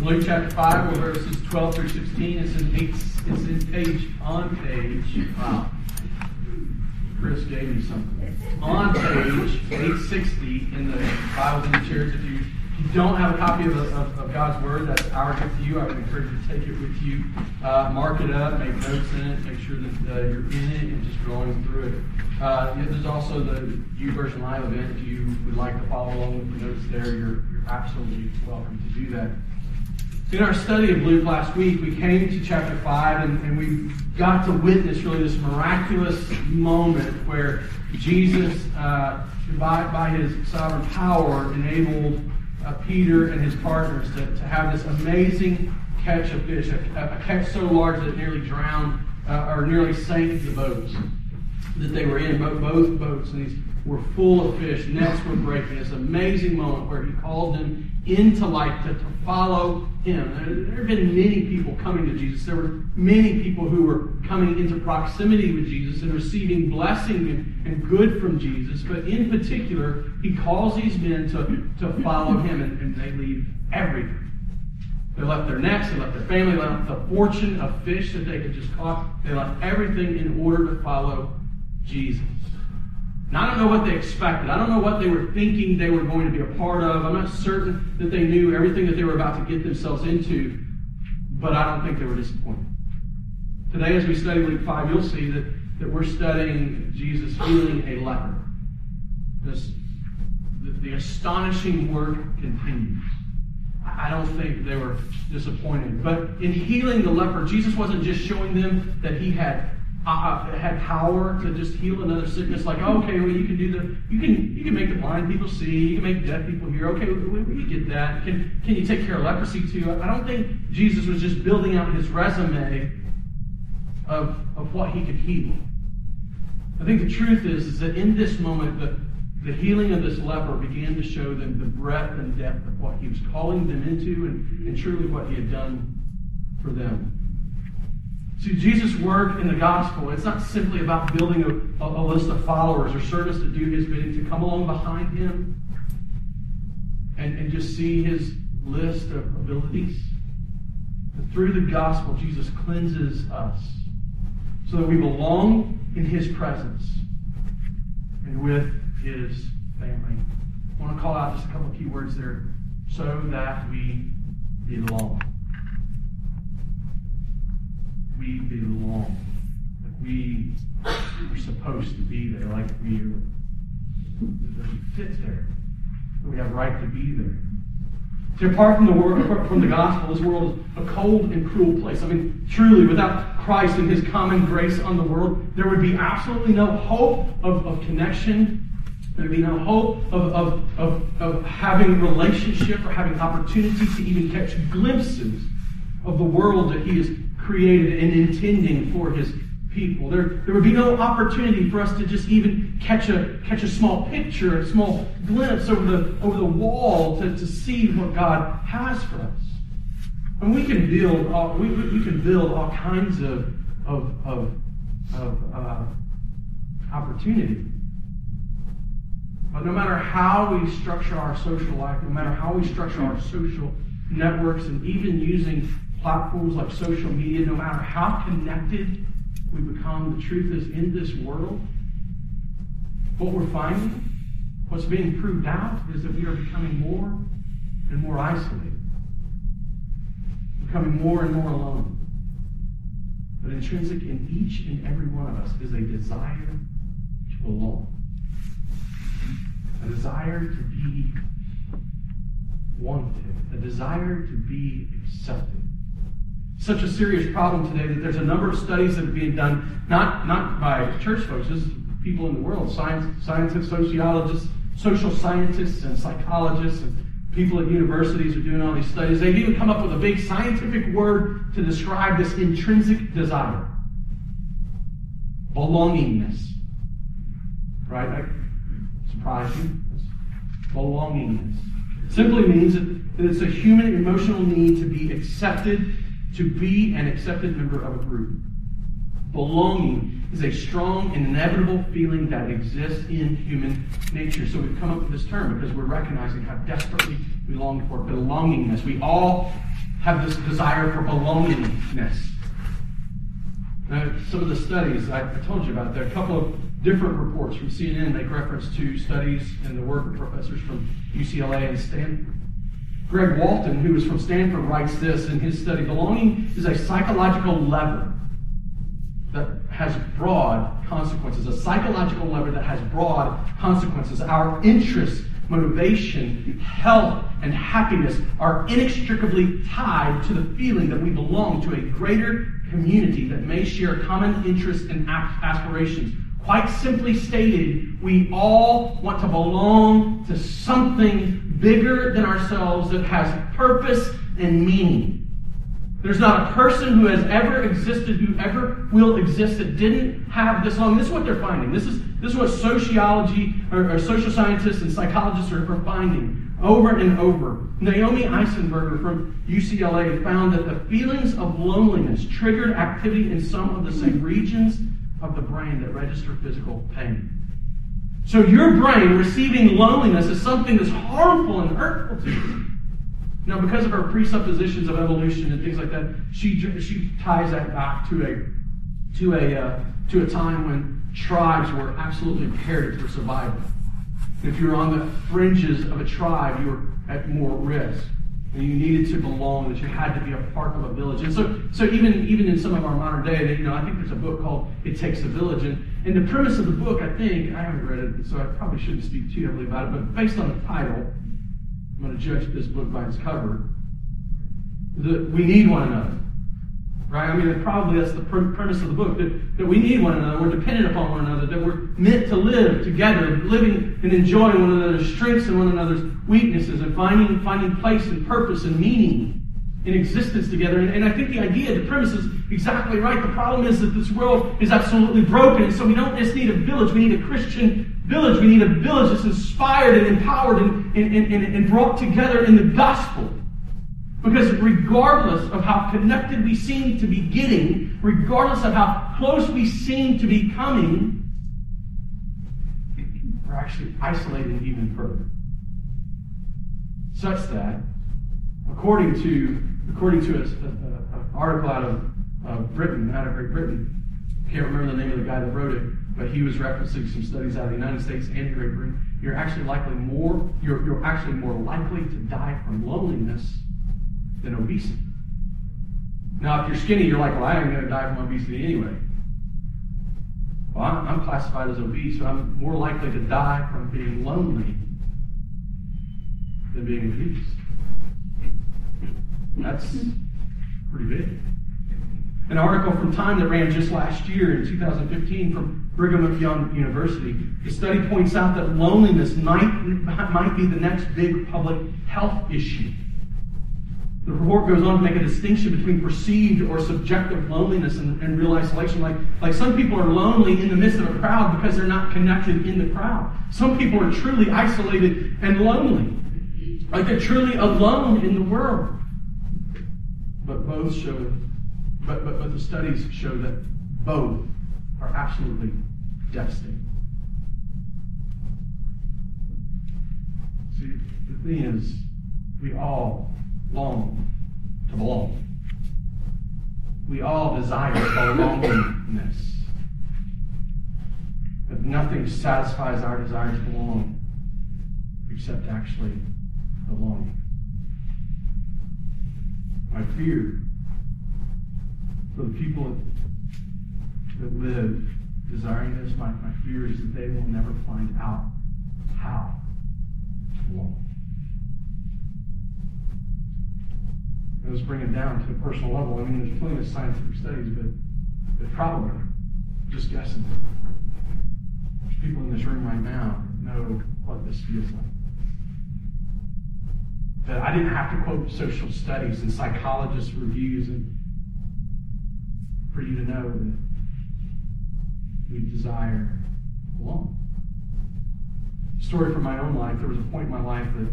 Luke chapter 5, verses 12 through 16. It's in, eight, it's in page, on page, wow. Chris gave me something. On page 860 in the Bibles in the chairs, if you, if you don't have a copy of, of, of, God's Word, that's our gift to you. I would encourage you to take it with you. Uh, mark it up, make notes in it, make sure that uh, you're in it and just going through it. Uh, there's also the YouVersion Live event. If you would like to follow along with the notes there, you're, you're absolutely welcome to do that. In our study of Luke last week, we came to chapter 5 and, and we got to witness really this miraculous moment where Jesus, uh, by, by his sovereign power, enabled uh, Peter and his partners to, to have this amazing catch of fish, a, a catch so large that it nearly drowned uh, or nearly sank the boats that they were in, both, both boats. And these were full of fish, nets were breaking. This amazing moment where he called them into life to, to follow him. There, there have been many people coming to Jesus. There were many people who were coming into proximity with Jesus and receiving blessing and, and good from Jesus. But in particular, he calls these men to, to follow him, and, and they leave everything. They left their nets, they left their family, they left the fortune of fish that they had just caught. They left everything in order to follow Jesus. Now, I don't know what they expected. I don't know what they were thinking they were going to be a part of. I'm not certain that they knew everything that they were about to get themselves into, but I don't think they were disappointed. Today, as we study Luke 5, you'll see that, that we're studying Jesus healing a leper. This, the, the astonishing work continues. I don't think they were disappointed. But in healing the leper, Jesus wasn't just showing them that he had uh, had power to just heal another sickness, like, oh, okay, well, you can do the, you can, you can make the blind people see, you can make deaf people hear. Okay, we, we get that. Can, can you take care of leprosy too? I don't think Jesus was just building out his resume of, of what he could heal. I think the truth is, is that in this moment, the, the healing of this leper began to show them the breadth and depth of what he was calling them into and, and truly what he had done for them. See, Jesus' work in the gospel, it's not simply about building a, a, list of followers or servants to do his bidding, to come along behind him and, and just see his list of abilities. But through the gospel, Jesus cleanses us so that we belong in his presence and with his family. I want to call out just a couple of key words there. So that we belong we belong. Like we are supposed to be there, like we are. We fit there. We have right to be there. See, apart from the world, from the gospel, this world is a cold and cruel place. I mean, truly, without Christ and His common grace on the world, there would be absolutely no hope of, of connection. There would be no hope of, of, of, of having relationship or having opportunity to even catch glimpses of the world that He is created and intending for his people. There, there would be no opportunity for us to just even catch a, catch a small picture, a small glimpse over the, over the wall to, to see what God has for us. And we can build all, we, we can build all kinds of, of, of, of uh, opportunity. But no matter how we structure our social life, no matter how we structure our social networks, and even using platforms like social media, no matter how connected we become, the truth is in this world, what we're finding, what's being proved out, is that we are becoming more and more isolated, becoming more and more alone. But intrinsic in each and every one of us is a desire to belong, a desire to be wanted, a desire to be accepted such a serious problem today that there's a number of studies that are being done, not, not by church folks, is people in the world, science, scientists, sociologists, social scientists, and psychologists, and people at universities are doing all these studies. They've even come up with a big scientific word to describe this intrinsic desire belongingness. Right? I surprise you. Belongingness. Simply means that it's a human emotional need to be accepted to be an accepted member of a group. Belonging is a strong and inevitable feeling that exists in human nature. So we've come up with this term because we're recognizing how desperately we long for belongingness. We all have this desire for belongingness. Now, some of the studies I, told you about, there are a couple of different reports from CNN make reference to studies and the work of professors from UCLA and Stanford. Greg Walton, who is from Stanford, writes this in his study Belonging is a psychological lever that has broad consequences, a psychological lever that has broad consequences. Our interests, motivation, health, and happiness are inextricably tied to the feeling that we belong to a greater community that may share common interests and aspirations. Quite simply stated, we all want to belong to something bigger than ourselves that has purpose and meaning. There's not a person who has ever existed, who ever will exist, that didn't have this long. This is what they're finding. This is, this is what sociology or, or social scientists and psychologists are, are finding over and over. Naomi Eisenberger from UCLA found that the feelings of loneliness triggered activity in some of the same regions of the brain that register physical pain. So your brain receiving loneliness is something that's harmful and hurtful to you. Now, because of her presuppositions of evolution and things like that, she, she ties that back to a, to, a, uh, to a time when tribes were absolutely imperative for survival. If you were on the fringes of a tribe, you were at more risk. And you needed to belong, that you had to be a part of a village. And so, so even, even in some of our modern day, you know, I think there's a book called It Takes a Village. And, and the premise of the book, I think, I haven't read it, so I probably shouldn't speak too heavily about it, but based on the title, I'm going to judge this book by its cover. That we need one another. Right? I mean, probably that's the premise of the book that, that we need one another. We're dependent upon one another. That we're meant to live together, living and enjoying one another's strengths and one another's weaknesses, and finding, finding place and purpose and meaning in existence together. And, and I think the idea, the premise is exactly right. The problem is that this world is absolutely broken. So we don't just need a village, we need a Christian village. We need a village that's inspired and empowered and, and, and, and brought together in the gospel. Because regardless of how connected we seem to be getting, regardless of how close we seem to be coming, we're actually isolating even further. Such that, according to according to an article out of uh, Britain, out of Great Britain, I can't remember the name of the guy that wrote it, but he was referencing some studies out of the United States and Great Britain. You're actually likely more, you're, you're actually more likely to die from loneliness than obesity. Now, if you're skinny, you're like, well, I ain't going to die from obesity anyway. Well, I'm, I'm classified as obese, so I'm more likely to die from being lonely than being obese. That's pretty big. An article from Time that ran just last year in 2015 from Brigham Young University. The study points out that loneliness might, might be the next big public health issue. The report goes on to make a distinction between perceived or subjective loneliness and, and, real isolation. Like, like some people are lonely in the midst of a crowd because they're not connected in the crowd. Some people are truly isolated and lonely. Like they're truly alone in the world. But both show, but, but, but the studies show that both are absolutely devastating. See, the thing is, we all long to belong. We all desire belongingness. But nothing satisfies our desire to belong except actually belonging. My fear for the people that live desiring this, my, my fear is that they will never find out how to belong. Let's bring it down to a personal level. I mean, there's plenty of scientific studies, but, but probably just guessing. There's people in this room right now know what this feels like that I didn't have to quote social studies and psychologists' reviews and for you to know that we desire belong. Story from my own life. There was a point in my life that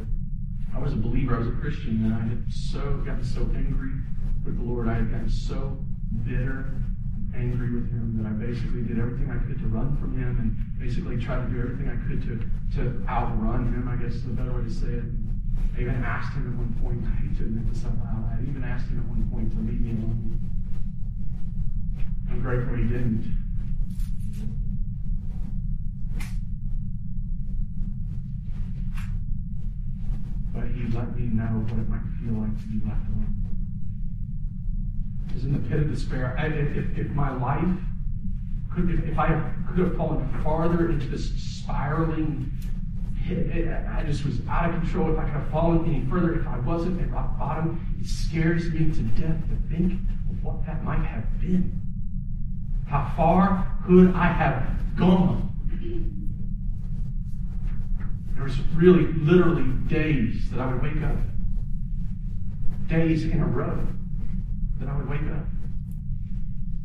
I was a believer, I was a Christian, and I had so gotten so angry with the Lord. I had gotten so bitter and angry with him that I basically did everything I could to run from him and basically tried to do everything I could to, to outrun him, I guess is a better way to say it. I even asked him at one point, I hate to admit this out loud, I even asked him at one point to leave me alone. I'm grateful he didn't. But he let me know what it might feel like to be left alone. Because in the pit of despair, I, if, if my life could, if, if I could have fallen farther into this spiraling I just was out of control. If I could have fallen any further, if I wasn't at rock bottom, it scares me to death to think of what that might have been. How far could I have gone? There was really, literally days that I would wake up. Days in a row that I would wake up.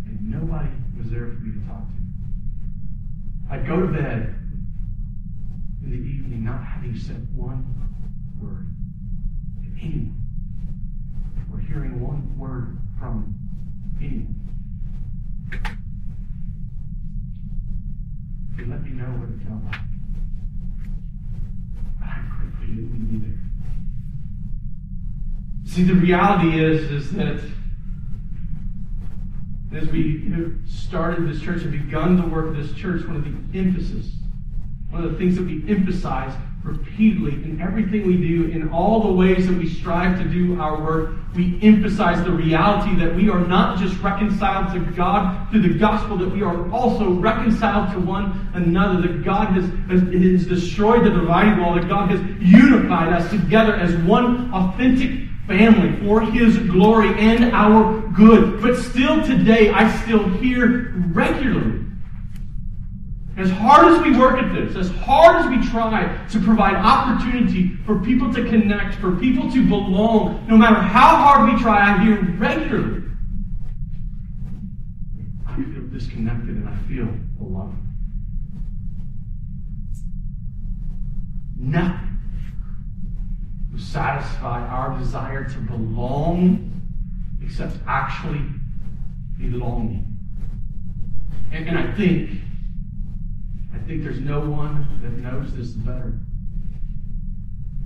And nobody was there for me to talk to. I'd go to bed in the evening not having said one word to anyone or hearing one word from anyone. He let me know what it felt like. See, the reality is, is that as we started this church and begun the work of this church, one of the emphasis one of the things that we emphasize repeatedly in everything we do, in all the ways that we strive to do our work, we emphasize the reality that we are not just reconciled to God through the gospel, that we are also reconciled to one another, that God has, has, has destroyed the dividing wall, that God has unified us together as one authentic family for his glory and our good. But still today, I still hear regularly as hard as we work at this, as hard as we try to provide opportunity for people to connect, for people to belong, no matter how hard we try, I hear regularly, I feel disconnected and I feel alone. Nothing will satisfy our desire to belong except actually belonging. And, and I think I think there's no one that knows this better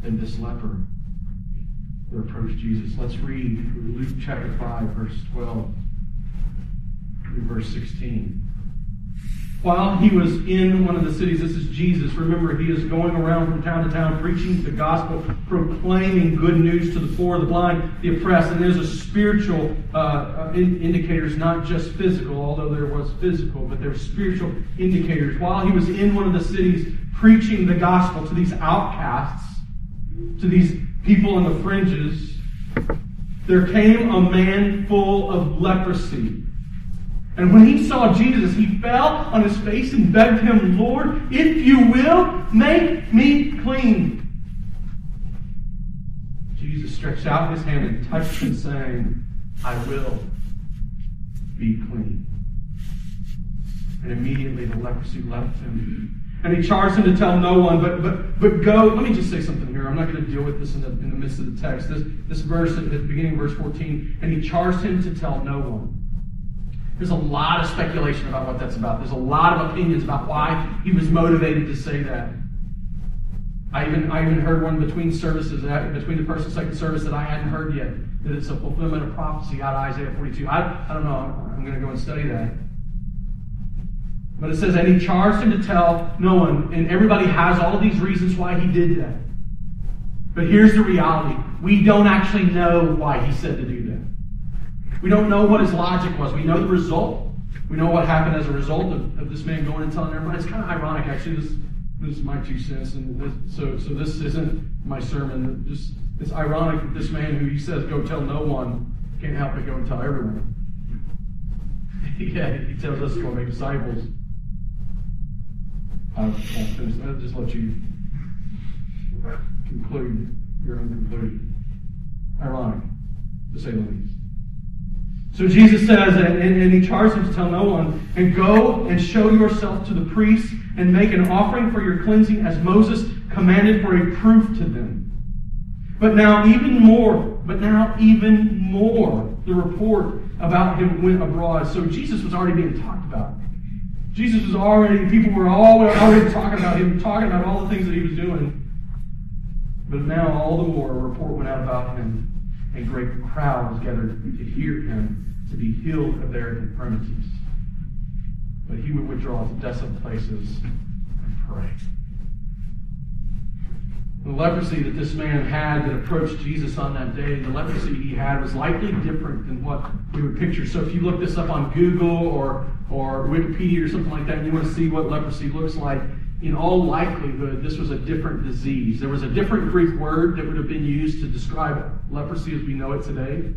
than this leper who approached Jesus. Let's read Luke chapter 5, verse 12 through verse 16. While he was in one of the cities, this is Jesus. Remember, he is going around from town to town preaching the gospel, proclaiming good news to the poor, the blind, the oppressed. And there's a spiritual uh, uh in, indicators, not just physical, although there was physical, but there's spiritual indicators. While he was in one of the cities preaching the gospel to these outcasts, to these people in the fringes, there came a man full of leprosy. And when he saw Jesus, he fell on his face and begged him, Lord, if you will, make me clean. Jesus stretched out his hand and touched him, saying, I will be clean. And immediately the leprosy left him. And he charged him to tell no one, but but but go. Let me just say something here. I'm not going to deal with this in the, in the midst of the text. This this verse at the beginning of verse 14. And he charged him to tell no one. There's a lot of speculation about what that's about. There's a lot of opinions about why he was motivated to say that. I even, I even heard one between services, uh, between the first and second service that I hadn't heard yet, that it's a fulfillment of prophecy out of Isaiah 42. I, I don't know. I'm going to go and study that. But it says, and he charged him to tell no one. And everybody has all these reasons why he did that. But here's the reality we don't actually know why he said to do that. We don't know what his logic was. We know the result. We know what happened as a result of, of this man going and telling everybody. It's kind of ironic, actually. This, this is my two cents, and this, so so this isn't my sermon. Just it's ironic that this man who he says go tell no one can't help but go and tell everyone. yeah, he tells us to go make disciples. I won't finish. I'll just let you conclude your own conclusion. Ironic, to say the least. So Jesus says, and, and, he charged him to tell no one, and go and show yourself to the priests and make an offering for your cleansing as Moses commanded for a proof to them. But now even more, but now even more, the report about him went abroad. So Jesus was already being talked about. Jesus was already, people were already talking about him, talking about all the things that he was doing. But now all the more a report went out about him and great crowds gathered to hear him to be healed of their infirmities. But he would withdraw to desolate places and pray. The leprosy that this man had that approached Jesus on that day, the leprosy he had was likely different than what we would picture. So if you look this up on Google or, or Wikipedia or something like that, and you want to see what leprosy looks like, in all likelihood, this was a different disease. There was a different Greek word that would have been used to describe leprosy as we know it today.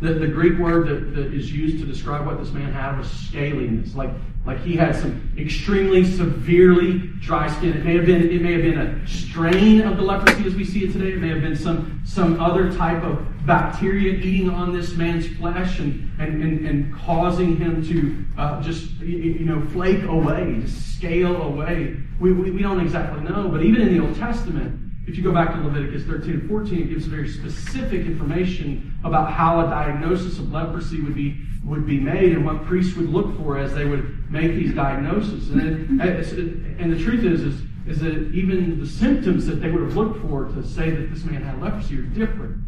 The, the Greek word that, that is used to describe what this man had was scaliness, like like he had some extremely severely dry skin. It may have been it may have been a strain of the leprosy as we see it today. It may have been some some other type of bacteria eating on this man's flesh and and, and, and causing him to uh, just you know flake away, just scale away. We, we, we don't exactly know, but even in the Old Testament, if you go back to Leviticus 13 and 14, it gives very specific information about how a diagnosis of leprosy would be would be made and what priests would look for as they would make these diagnoses. And, it, and the truth is, is, is that even the symptoms that they would have looked for to say that this man had leprosy are different.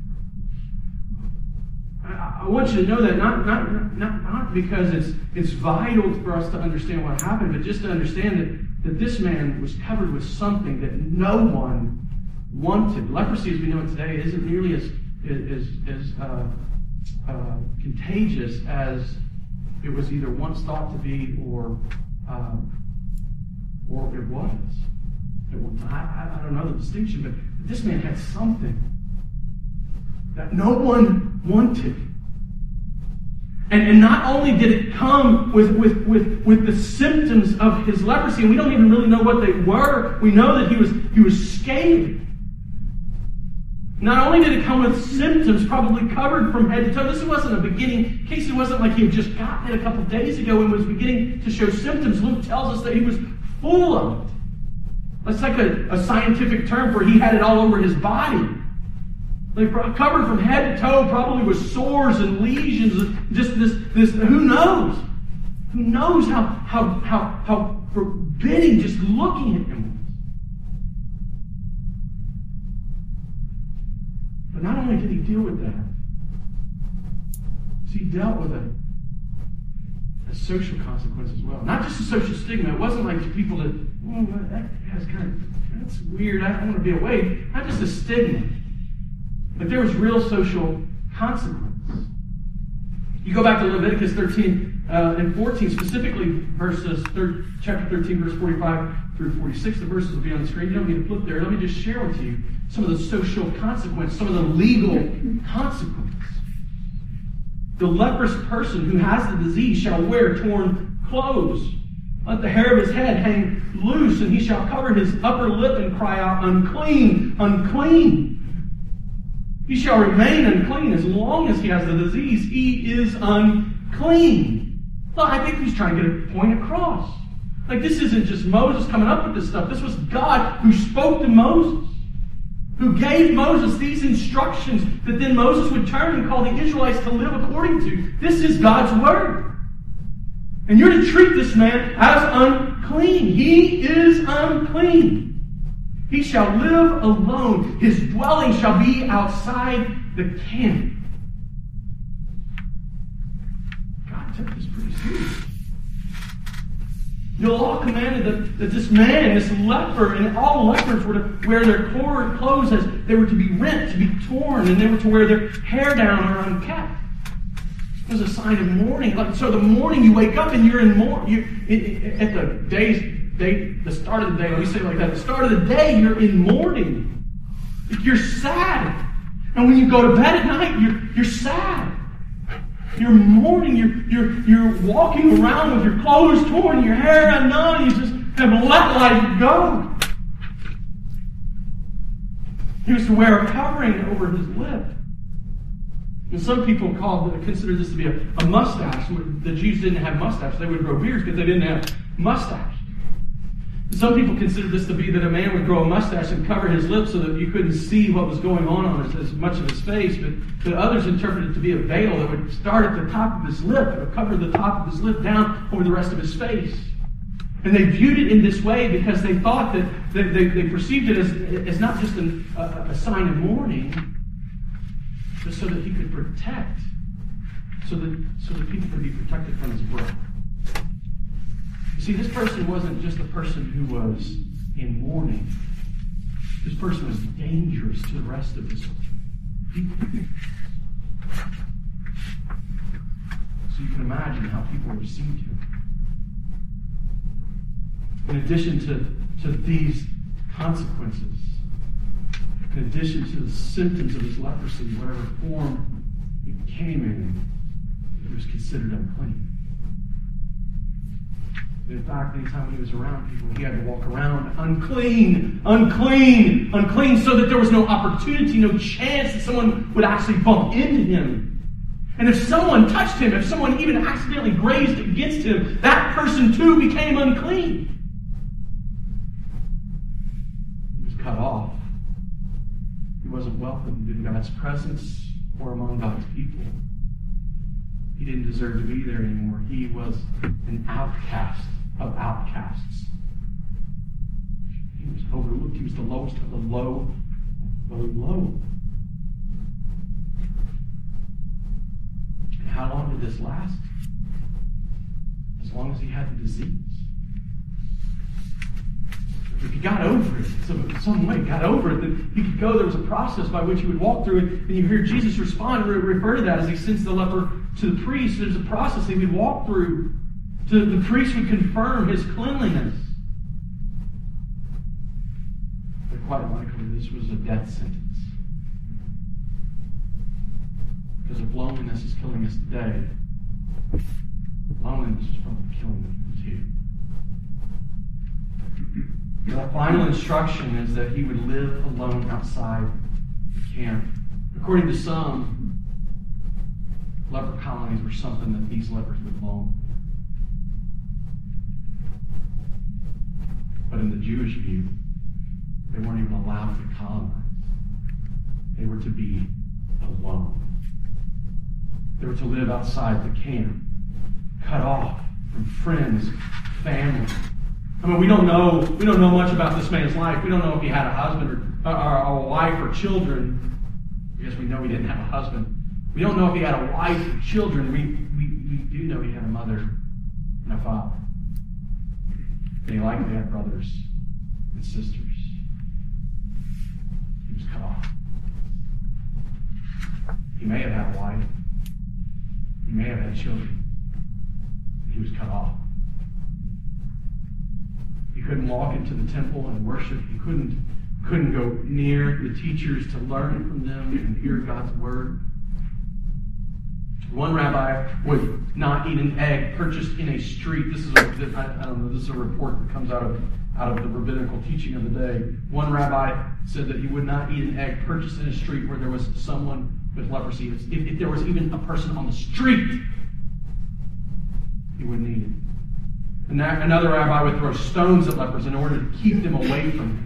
I, want you to know that not, not, not, not because it's, it's vital for us to understand what happened, but just to understand that, that this man was covered with something that no one wanted. Leprosy, as we know it today, isn't nearly as, as, as uh, uh, contagious as it was either once thought to be or uh, or it was I, I don't know the distinction, but this man had something that no one wanted. And, and not only did it come with, with, with, with the symptoms of his leprosy, and we don't even really know what they were, we know that he was, he was scaly. Not only did it come with symptoms, probably covered from head to toe. This wasn't a beginning case. It wasn't like he had just gotten it a couple days ago and was beginning to show symptoms. Luke tells us that he was full of it. That's like a, a scientific term for he had it all over his body. Like covered from head to toe, probably with sores and lesions. Just this, this. Who knows? Who knows how how how how forbidding just looking at him But not only did he deal with that, he dealt with a, a social consequence as well. Not just a social stigma. It wasn't like people that, oh, that guy's kind of, that's weird. I don't want to be away. Not just a stigma. But there was real social consequence. You go back to Leviticus 13 uh, and 14, specifically verses thir- chapter 13, verse 45 through 46. The verses will be on the screen. You don't need to flip there. Let me just share with you some of the social consequence, some of the legal consequence. The leprous person who has the disease shall wear torn clothes. Let the hair of his head hang loose, and he shall cover his upper lip and cry out, Unclean, unclean. He shall remain unclean as long as he has the disease. He is unclean. Well, I think he's trying to get a point across. Like, this isn't just Moses coming up with this stuff. This was God who spoke to Moses, who gave Moses these instructions that then Moses would turn and call the Israelites to live according to. This is God's word. And you're to treat this man as unclean. He is unclean. He shall live alone. His dwelling shall be outside the camp. God took this pretty seriously. The law commanded that, that this man, this leper, and all lepers were to wear their clothes as they were to be rent, to be torn, and they were to wear their hair down or unkept. It was a sign of mourning. Like, so the morning you wake up and you're in mourning. You, at the day's day, the start of the day, we say like that, the start of the day, you're in mourning. You're sad. And when you go to bed at night, you're, you're sad. You're mourning. You're, you're, you're walking around with your clothes torn, your hair undone. You just have let life go. He was to wear a covering over his lip. And some people call consider this to be a, a mustache. The Jews didn't have mustaches; they would grow beards because they didn't have mustache. Some people consider this to be that a man would grow a mustache and cover his lips so that you couldn't see what was going on on his, as much of his face, but, but others interpreted it to be a veil that would start at the top of his lip, or cover the top of his lip down over the rest of his face. And they viewed it in this way because they thought that, that they, they perceived it as, as not just an, a, a sign of mourning, just so that he could protect, so that, so that people could be protected from his breath. See, this person wasn't just a person who was in mourning. This person was dangerous to the rest of his people. So you can imagine how people received him. In addition to, to these consequences, in addition to the symptoms of his leprosy, whatever form it came in, it was considered unclean. In fact, anytime he was around people, he had to walk around unclean, unclean, unclean, so that there was no opportunity, no chance that someone would actually bump into him. And if someone touched him, if someone even accidentally grazed against him, that person too became unclean. He was cut off. He wasn't welcomed in God's presence or among God's people. He didn't deserve to be there anymore. He was an outcast of outcasts. He was overlooked. He was the lowest of the low, the low. And how long did this last? As long as he had the disease. If he got over it, some, some way got over it, then he could go. There was a process by which he would walk through it. And you hear Jesus respond, refer to that as he sends the leper to the priest. There's a process he would walk through so the priest would confirm his cleanliness. But quite likely, this was a death sentence. Because if loneliness is killing us today, loneliness is probably killing us too. The final instruction is that he would live alone outside the camp. According to some, leper colonies were something that these lepers would long But in the Jewish view, they weren't even allowed to colonize. They were to be alone. They were to live outside the camp, cut off from friends, family. I mean, we don't know we don't know much about this man's life. We don't know if he had a husband or, or, or a wife or children. I guess we know he didn't have a husband. We don't know if he had a wife or children. We, we, we do know he had a mother and a father. They likely had brothers and sisters. He was cut off. He may have had a wife. He may have had children. He was cut off. He couldn't walk into the temple and worship. He couldn't, couldn't go near the teachers to learn from them and hear God's word. One rabbi would not eat an egg purchased in a street. This is don't know, this is a report that comes out of, out of the rabbinical teaching of the day. One rabbi said that he would not eat an egg purchased in a street where there was someone with leprosy. If, if there was even a person on the street, he wouldn't eat it. Another rabbi would throw stones at lepers in order to keep them away from him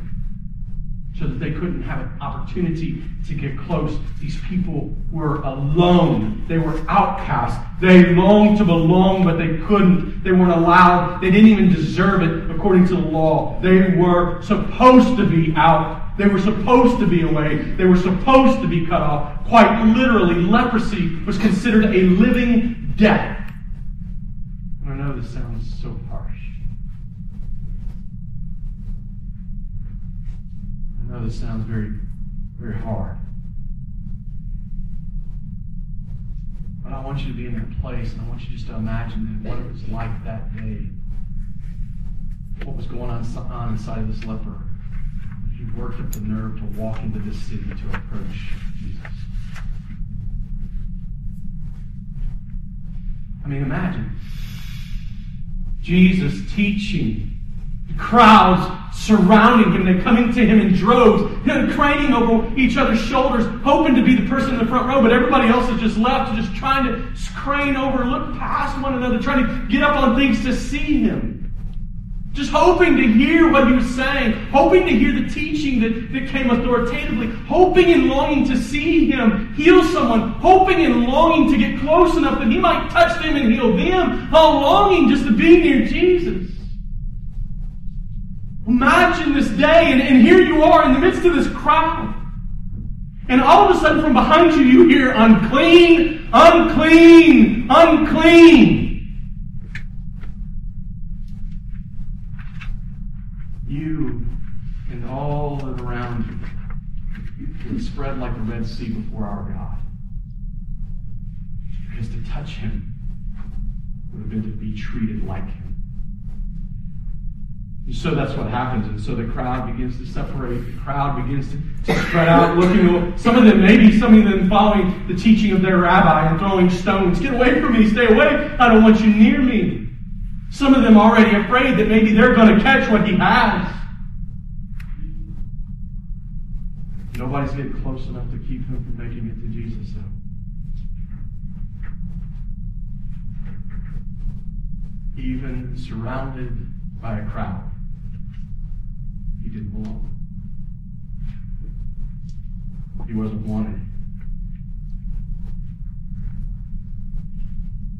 so that they couldn't have an opportunity to get close. These people were alone. They were outcasts. They longed to belong, but they couldn't. They weren't allowed. They didn't even deserve it according to the law. They were supposed to be out. They were supposed to be away. They were supposed to be cut off. Quite literally, leprosy was considered a living death. And I know this sounds so harsh. Know this sounds very, very hard. But I want you to be in that place, and I want you just to imagine what it was like that day. What was going on, on inside of this leper. He worked up the nerve to walk into this city to approach Jesus. I mean, imagine Jesus teaching the crowds surrounding him. They're coming to him in droves, craning over each other's shoulders, hoping to be the person in the front row, but everybody else is just left, just trying to crane over, look past one another, trying to get up on things to see him. Just hoping to hear what he was saying, hoping to hear the teaching that, that came authoritatively, hoping and longing to see him heal someone, hoping and longing to get close enough that he might touch them and heal them, all longing just to be near Jesus. Imagine this day, and, and here you are in the midst of this crowd. And all of a sudden, from behind you, you hear unclean, unclean, unclean. You and all that around you spread like the Red Sea before our God. Because to touch him would have been to be treated like him. So that's what happens. And so the crowd begins to separate. The crowd begins to, to spread out, looking. Some of them, maybe some of them following the teaching of their rabbi and throwing stones. Get away from me. Stay away. I don't want you near me. Some of them already afraid that maybe they're going to catch what he has. Nobody's getting close enough to keep him from making it to Jesus, though. Even surrounded by a crowd he wasn't wanted.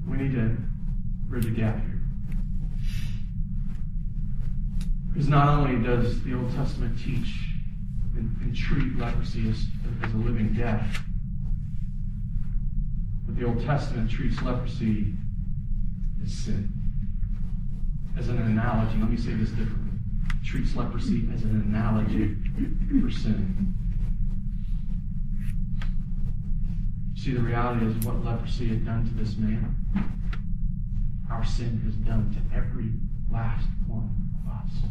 We need to bridge a gap here. Because not only does the Old Testament teach and, and treat leprosy as, as a living death, but the Old Testament treats leprosy as sin. As an analogy, let me say this differently treats leprosy as an analogy for sin. See, the reality is what leprosy had done to this man, our sin has done to every last one of us.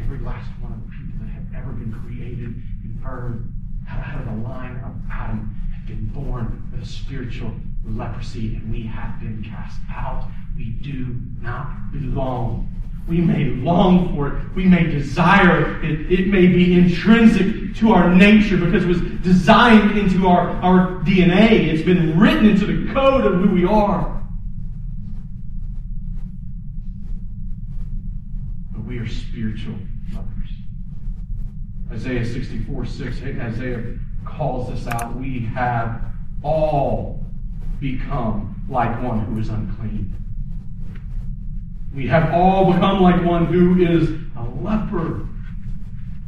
Every last one of the people that have ever been created birthed out of the line of Adam have been born with a spiritual leprosy, and we have been cast out. We do not belong we may long for it. We may desire it. It may be intrinsic to our nature because it was designed into our, our DNA. It's been written into the code of who we are. But we are spiritual lepers. Isaiah 64 6, Isaiah calls us out. We have all become like one who is unclean. We have all become like one who is a leper.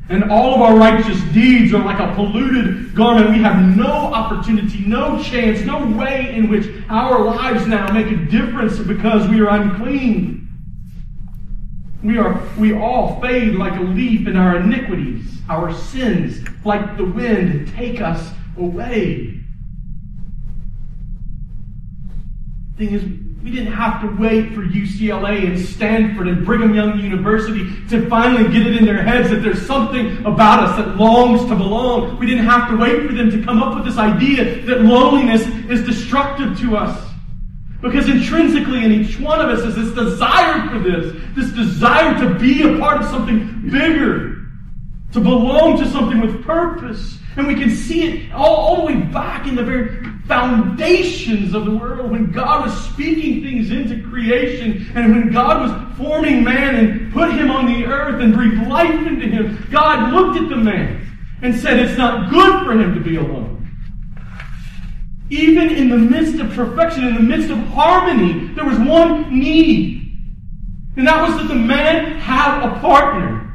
And all of our righteous deeds are like a polluted garment. We have no opportunity, no chance, no way in which our lives now make a difference because we are unclean. We are we all fade like a leaf in our iniquities. Our sins, like the wind, take us away. Thing is, we didn't have to wait for UCLA and Stanford and Brigham Young University to finally get it in their heads that there's something about us that longs to belong. We didn't have to wait for them to come up with this idea that loneliness is destructive to us. Because intrinsically in each one of us is this desire for this, this desire to be a part of something bigger, to belong to something with purpose. And we can see it all, all the way back in the very foundations of the world when God was speaking things into creation and when God was forming man and put him on the earth and breathed life into him. God looked at the man and said, It's not good for him to be alone. Even in the midst of perfection, in the midst of harmony, there was one need. And that was that the man have a partner.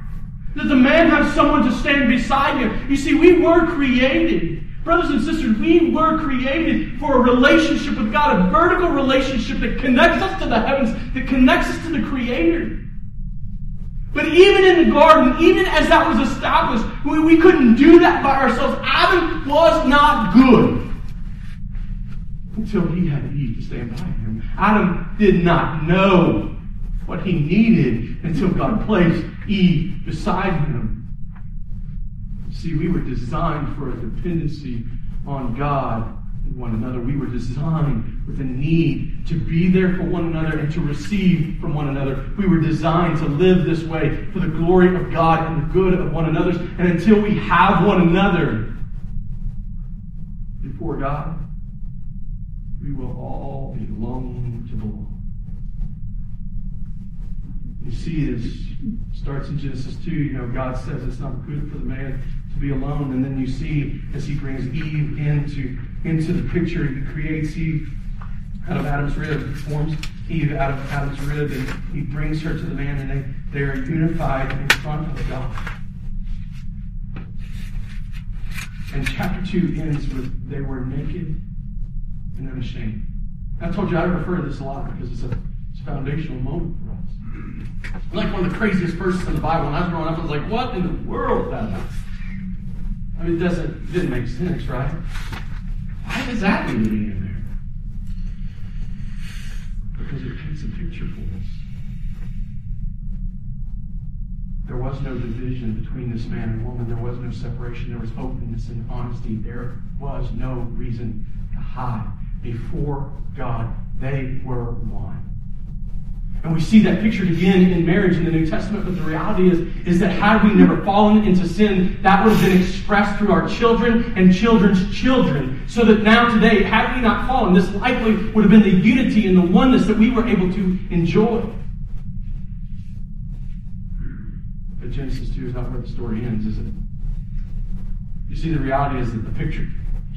That the man have someone to stand beside him. You see, we were created. Brothers and sisters, we were created for a relationship with God, a vertical relationship that connects us to the heavens, that connects us to the Creator. But even in the garden, even as that was established, we, we couldn't do that by ourselves. Adam was not good until he had Eve to stand by him. Adam did not know what he needed until God placed Eve beside him. See, we were designed for a dependency on God and one another. We were designed with a need to be there for one another and to receive from one another. We were designed to live this way for the glory of God and the good of one another. And until we have one another before God, we will all be longing to belong. You see, this starts in Genesis 2. You know, God says it's not good for the man to be alone. And then you see as he brings Eve into, into the picture, he creates Eve out of Adam's rib, he forms Eve out of Adam's rib, and he brings her to the man, and they, they are unified in front of God. And chapter 2 ends with they were naked and unashamed. I told you I refer to this a lot because it's a, it's a foundational moment for us. Like one of the craziest verses in the Bible. When I was growing up, I was like, what in the world is that? I mean, it doesn't it didn't make sense, right? Why does that to in there? Because it paints a picture for us. There was no division between this man and woman. There was no separation. There was openness and honesty. There was no reason to hide. Before God, they were one. And we see that pictured again in marriage in the New Testament, but the reality is, is that had we never fallen into sin, that would have been expressed through our children and children's children. So that now today, had we not fallen, this likely would have been the unity and the oneness that we were able to enjoy. But Genesis 2 is not where the story ends, is it? You see, the reality is that the picture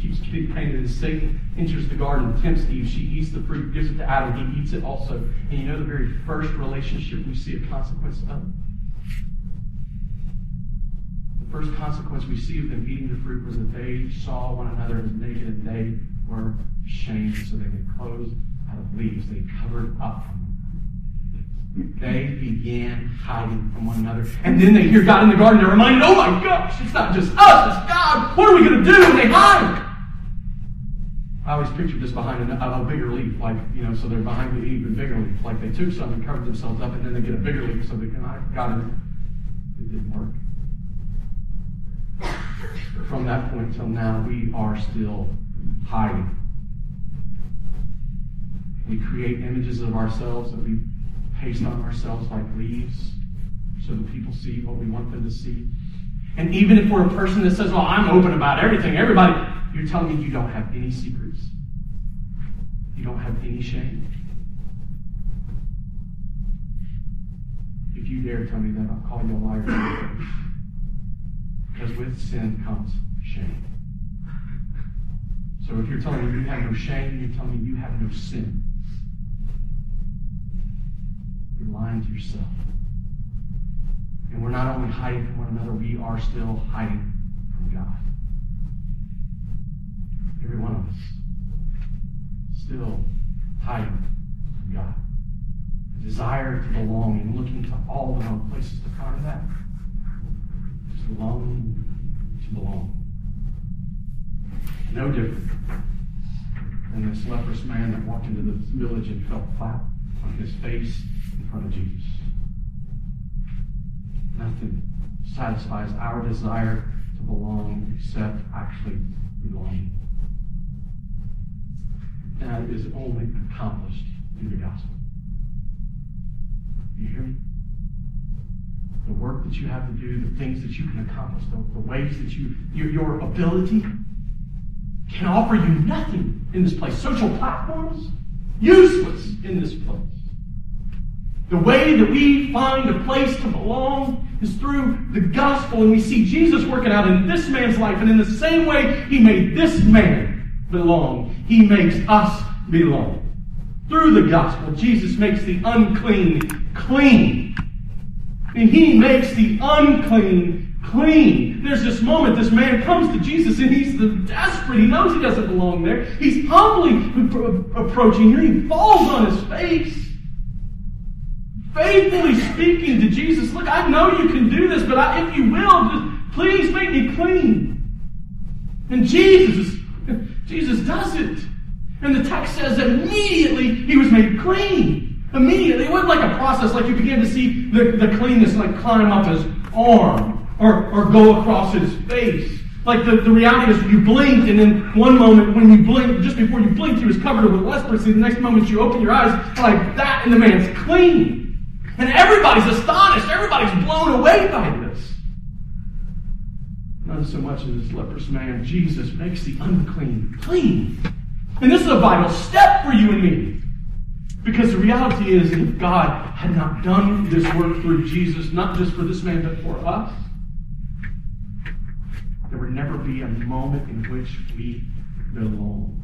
keeps getting painted as Satan enters the garden, tempts Eve. She eats the fruit, gives it to Adam. He eats it also. And you know the very first relationship we see a consequence of? The first consequence we see of them eating the fruit was that they saw one another as naked and they were shamed. So they made clothes out of leaves. They covered up they began hiding from one another. And then they hear God in the garden. They're reminded, oh my gosh, it's not just us, it's God. What are we going to do? And they hide. I always pictured this behind a, a, bigger leaf, like, you know, so they're behind the even bigger leaf. Like they took some and covered themselves up, and then they get a bigger leaf so they can I got it. It didn't work. From that point till now, we are still hiding. We create images of ourselves that we paste on ourselves like leaves so that people see what we want them to see. And even if we're a person that says, well, I'm open about everything, everybody, you're telling me you don't have any secrets. Don't have any shame. If you dare tell me that, I'll call you a liar. because with sin comes shame. So if you're telling me you have no shame, you're telling me you have no sin. You're lying to yourself. And we're not only hiding from one another, we are still hiding from God. Every one of us still hiding from God. A desire to belong and looking to all the wrong places to find that. Just longing to belong. No different than this leprous man that walked into the village and fell flat on his face in front of Jesus. Nothing satisfies our desire to belong except actually belonging that is only accomplished through the gospel. You hear me? The work that you have to do, the things that you can accomplish, the, the ways that you, your, your ability can offer you nothing in this place. Social platforms, useless in this place. The way that we find a place to belong is through the gospel, and we see Jesus working out in this man's life, and in the same way he made this man belong. He makes us belong. Through the gospel, Jesus makes the unclean clean. And he makes the unclean clean. There's this moment, this man comes to Jesus and he's desperate. He knows he doesn't belong there. He's humbly approaching here. He falls on his face. Faithfully speaking to Jesus, look, I know you can do this, but I, if you will, just please make me clean. And Jesus Jesus does it. And the text says that immediately he was made clean. Immediately. It wasn't like a process, like you began to see the, the cleanness like climb up his arm or, or go across his face. Like the, the reality is you blink, and then one moment when you blink, just before you blinked, he was covered with leprosy. The next moment you open your eyes like that, and the man's clean. And everybody's astonished. Everybody's blown away by this. So much as this leprous man. Jesus makes the unclean clean. And this is a vital step for you and me. Because the reality is, if God had not done this work through Jesus, not just for this man, but for us, there would never be a moment in which we belong.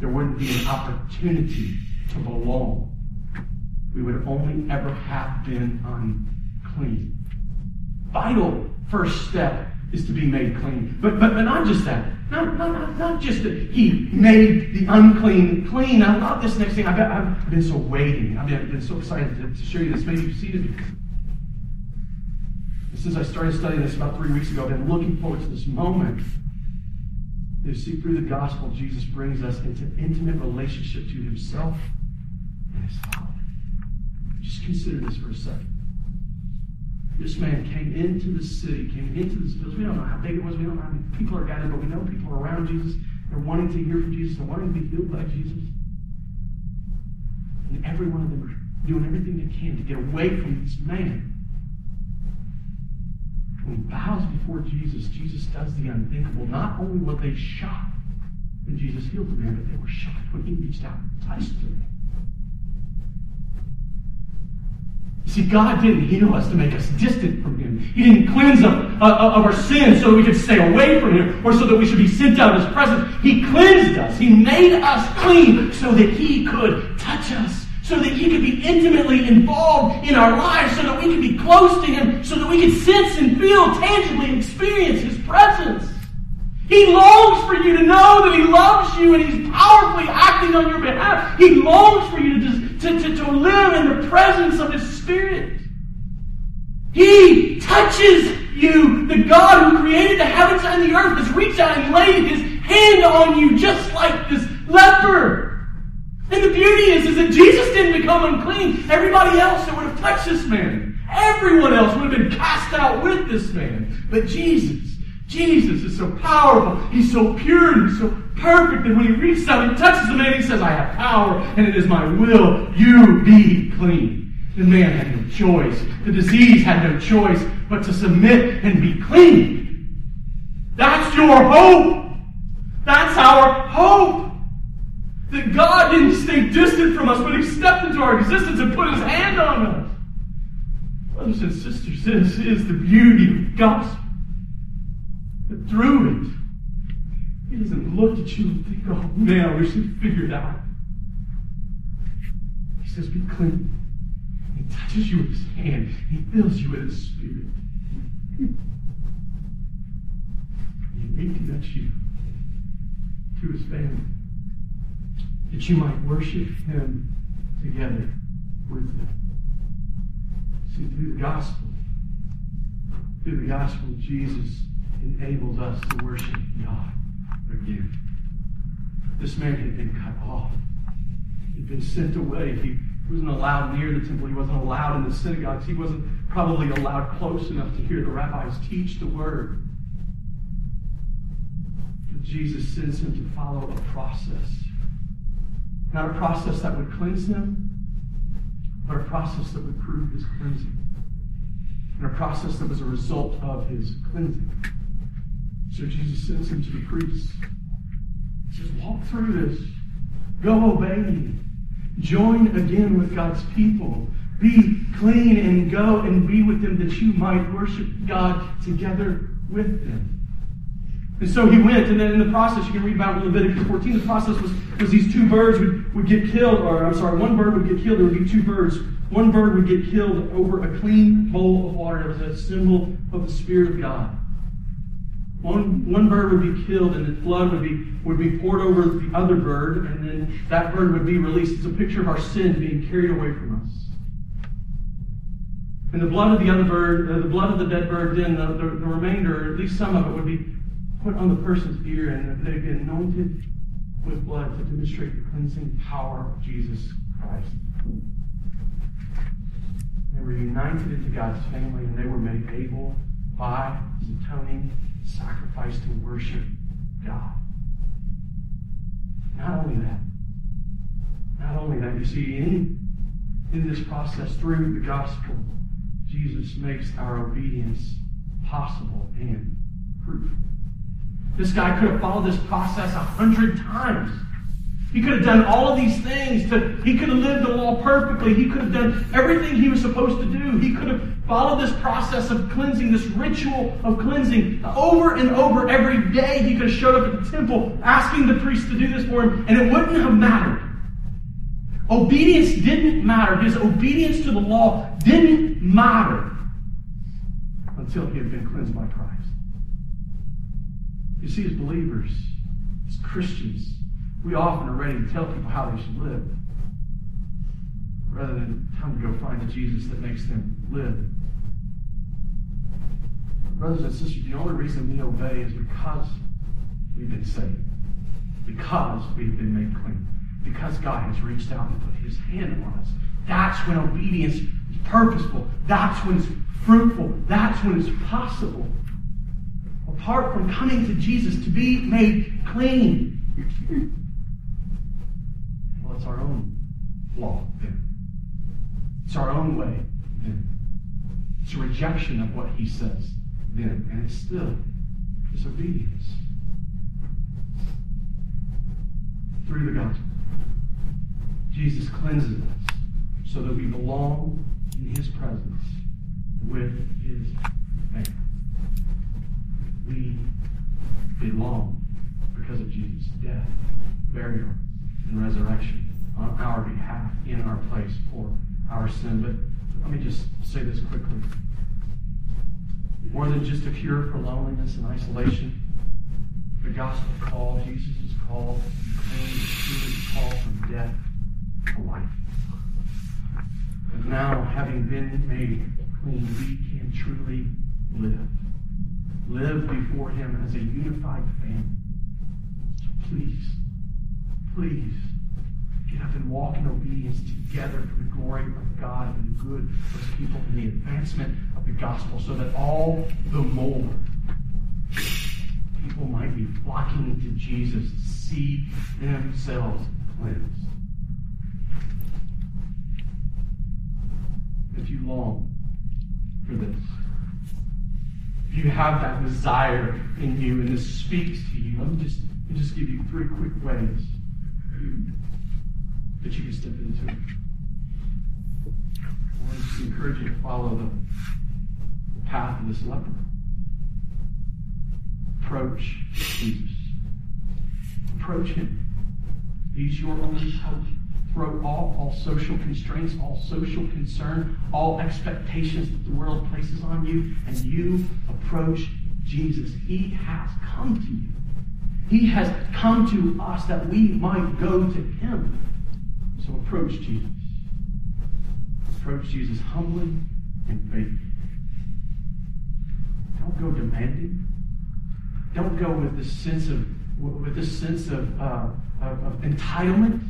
There wouldn't be an opportunity to belong. We would only ever have been unclean. Vital first step is to be made clean. But, but, but not just that. Not, not, not, not just that he made the unclean clean. I love this next thing. I've, I've been so waiting. I've been, so excited to, to show you this. Maybe you've seen it. Since I started studying this about three weeks ago, I've been looking forward to this moment. You see, through the gospel, Jesus brings us into intimate relationship to himself and his Father. Just consider this for a second. This man came into the city, came into this village. We don't know how big it was. We don't know how many people are gathered, but we know people are around Jesus. They're wanting to hear from Jesus. They're wanting to be healed by Jesus. And every one of them are doing everything they can to get away from this man. When he bows before Jesus, Jesus does the unthinkable. Not only were they shocked when Jesus healed the man, but they were shocked when he reached out and touched the man. See, God didn't heal us to make us distant from Him. He didn't cleanse us uh, uh, of our sins so that we could stay away from Him or so that we should be sent out of His presence. He cleansed us. He made us clean so that He could touch us, so that He could be intimately involved in our lives, so that we could be close to Him, so that we could sense and feel tangibly experience His presence. He longs for you to know that He loves you and He's powerfully acting on your behalf. He longs for you to, to, to, to live in the presence of His Spirit. He touches you. The God who created the heavens and the earth has reached out and laid His hand on you just like this leper. And the beauty is, is that Jesus didn't become unclean. Everybody else that would have touched this man, everyone else would have been cast out with this man. But Jesus, Jesus is so powerful. He's so pure and so perfect that when he reaches out and touches the man, he says, I have power and it is my will. You be clean. The man had no choice. The disease had no choice but to submit and be clean. That's your hope. That's our hope. That God didn't stay distant from us, but He stepped into our existence and put His hand on us. Brothers and sisters, this is the beauty of the gospel. But through it, he doesn't look at you and think, oh man, I wish he'd figured out. He says, be clean. He touches you with his hand. He fills you with his spirit. He reconnects you to his family. That you might worship him together with them. See, through the gospel, through the gospel Jesus, enables us to worship God again. This man had been cut off. He'd been sent away. He wasn't allowed near the temple. He wasn't allowed in the synagogues. He wasn't probably allowed close enough to hear the rabbis teach the word. But Jesus sends him to follow a process. Not a process that would cleanse him, but a process that would prove his cleansing. And a process that was a result of his cleansing. So Jesus sends him to the priests. He says, Walk through this. Go obey me. Join again with God's people. Be clean and go and be with them that you might worship God together with them. And so he went, and then in the process, you can read about in Leviticus 14, the process was, was these two birds would, would get killed, or I'm sorry, one bird would get killed, there would be two birds. One bird would get killed over a clean bowl of water. It was a symbol of the Spirit of God. One, one bird would be killed and the blood would be, would be poured over the other bird, and then that bird would be released. It's a picture of our sin being carried away from us. And the blood of the other bird, uh, the blood of the dead bird, then the, the, the remainder, at least some of it, would be put on the person's ear and they'd be anointed with blood to demonstrate the cleansing power of Jesus Christ. They were united into God's family and they were made able by his atoning sacrifice to worship God. Not only that, not only that, you see, in, in this process, through the gospel, Jesus makes our obedience possible and fruitful. This guy could have followed this process a hundred times. He could have done all of these things. To, he could have lived the law perfectly. He could have done everything he was supposed to do. He could have followed this process of cleansing, this ritual of cleansing over and over every day. He could have showed up at the temple asking the priest to do this for him, and it wouldn't have mattered. Obedience didn't matter. His obedience to the law didn't matter until he had been cleansed by Christ. You see, as believers, as Christians, we often are ready to tell people how they should live rather than time to go find the Jesus that makes them live. Brothers and sisters, the only reason we obey is because we've been saved, because we've been made clean, because God has reached out and put his hand on us. That's when obedience is purposeful. That's when it's fruitful. That's when it's possible. Apart from coming to Jesus to be made clean. Well, it's our own law then. It's our own way then. It's a rejection of what he says And it's still disobedience. Through the gospel, Jesus cleanses us so that we belong in his presence with his family. We belong because of Jesus' death, burial, and resurrection on our behalf, in our place for our sin. But let me just say this quickly. More than just a cure for loneliness and isolation, the gospel call, Jesus' call, claim is truly call from death to life. And now, having been made clean, we can truly live. Live before Him as a unified family. So please, please, get up and walk in obedience together for the glory of God and the good of His people and the advancement the gospel so that all the more people might be flocking to Jesus to see themselves cleansed. If you long for this, if you have that desire in you and this speaks to you, let me just, let me just give you three quick ways that you can step into it. I want to encourage you to follow the path of this leper. Approach Jesus. Approach him. He's your only hope. Throw off all social constraints, all social concern, all expectations that the world places on you, and you approach Jesus. He has come to you. He has come to us that we might go to him. So approach Jesus. Approach Jesus humbly and faithfully. Don't go demanding. Don't go with this sense of with this sense of, uh, of, of entitlement.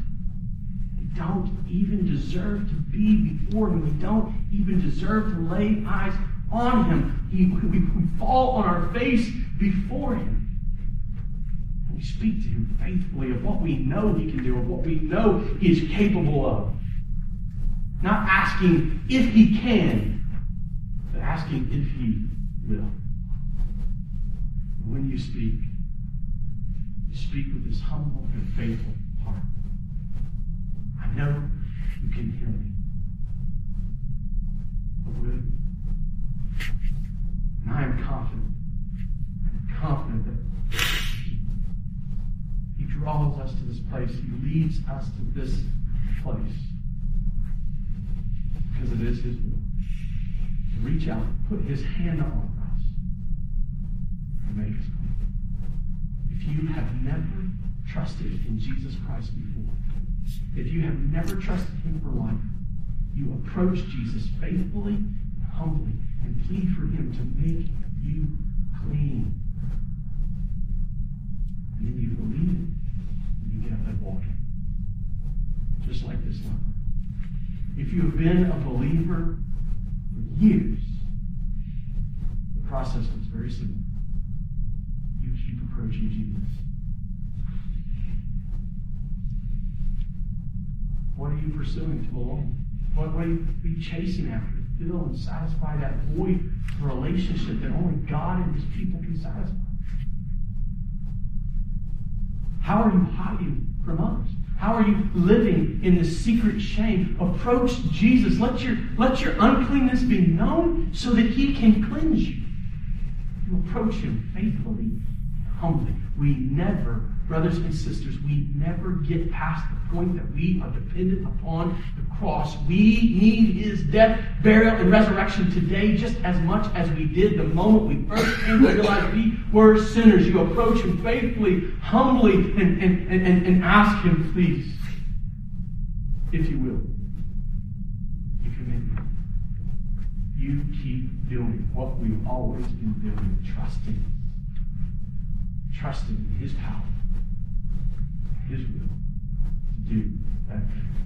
We don't even deserve to be before Him. We don't even deserve to lay eyes on Him. He, we, we fall on our face before Him. We speak to Him faithfully of what we know He can do, of what we know He is capable of. Not asking if He can, but asking if He will. When you speak, you speak with this humble and faithful heart. I know you can hear me. Will? And I am confident. I'm confident that He draws us to this place. He leads us to this place. Because it is His will. To reach out, put His hand on make. If you have never trusted in Jesus Christ before, if you have never trusted Him for life, you approach Jesus faithfully and humbly and plead for Him to make you clean. And then you believe it, and you get up and walk. Just like this leper. If you have been a believer for years, the process looks very similar keep approaching Jesus. What are you pursuing to belong? What, what are you chasing after to fill and satisfy that void relationship that only God and His people can satisfy? How are you hiding from others? How are you living in this secret shame? Approach Jesus. Let your, let your uncleanness be known so that He can cleanse you. You approach Him faithfully humbly. We never brothers and sisters, we never get past the point that we are dependent upon the cross. We need his death, burial, and resurrection today just as much as we did the moment we first came to realize we were sinners. You approach him faithfully, humbly, and, and, and, and ask him, please, if you will, you commit me. You keep doing what we've always been doing, trusting. Trusting in his power will to do pray.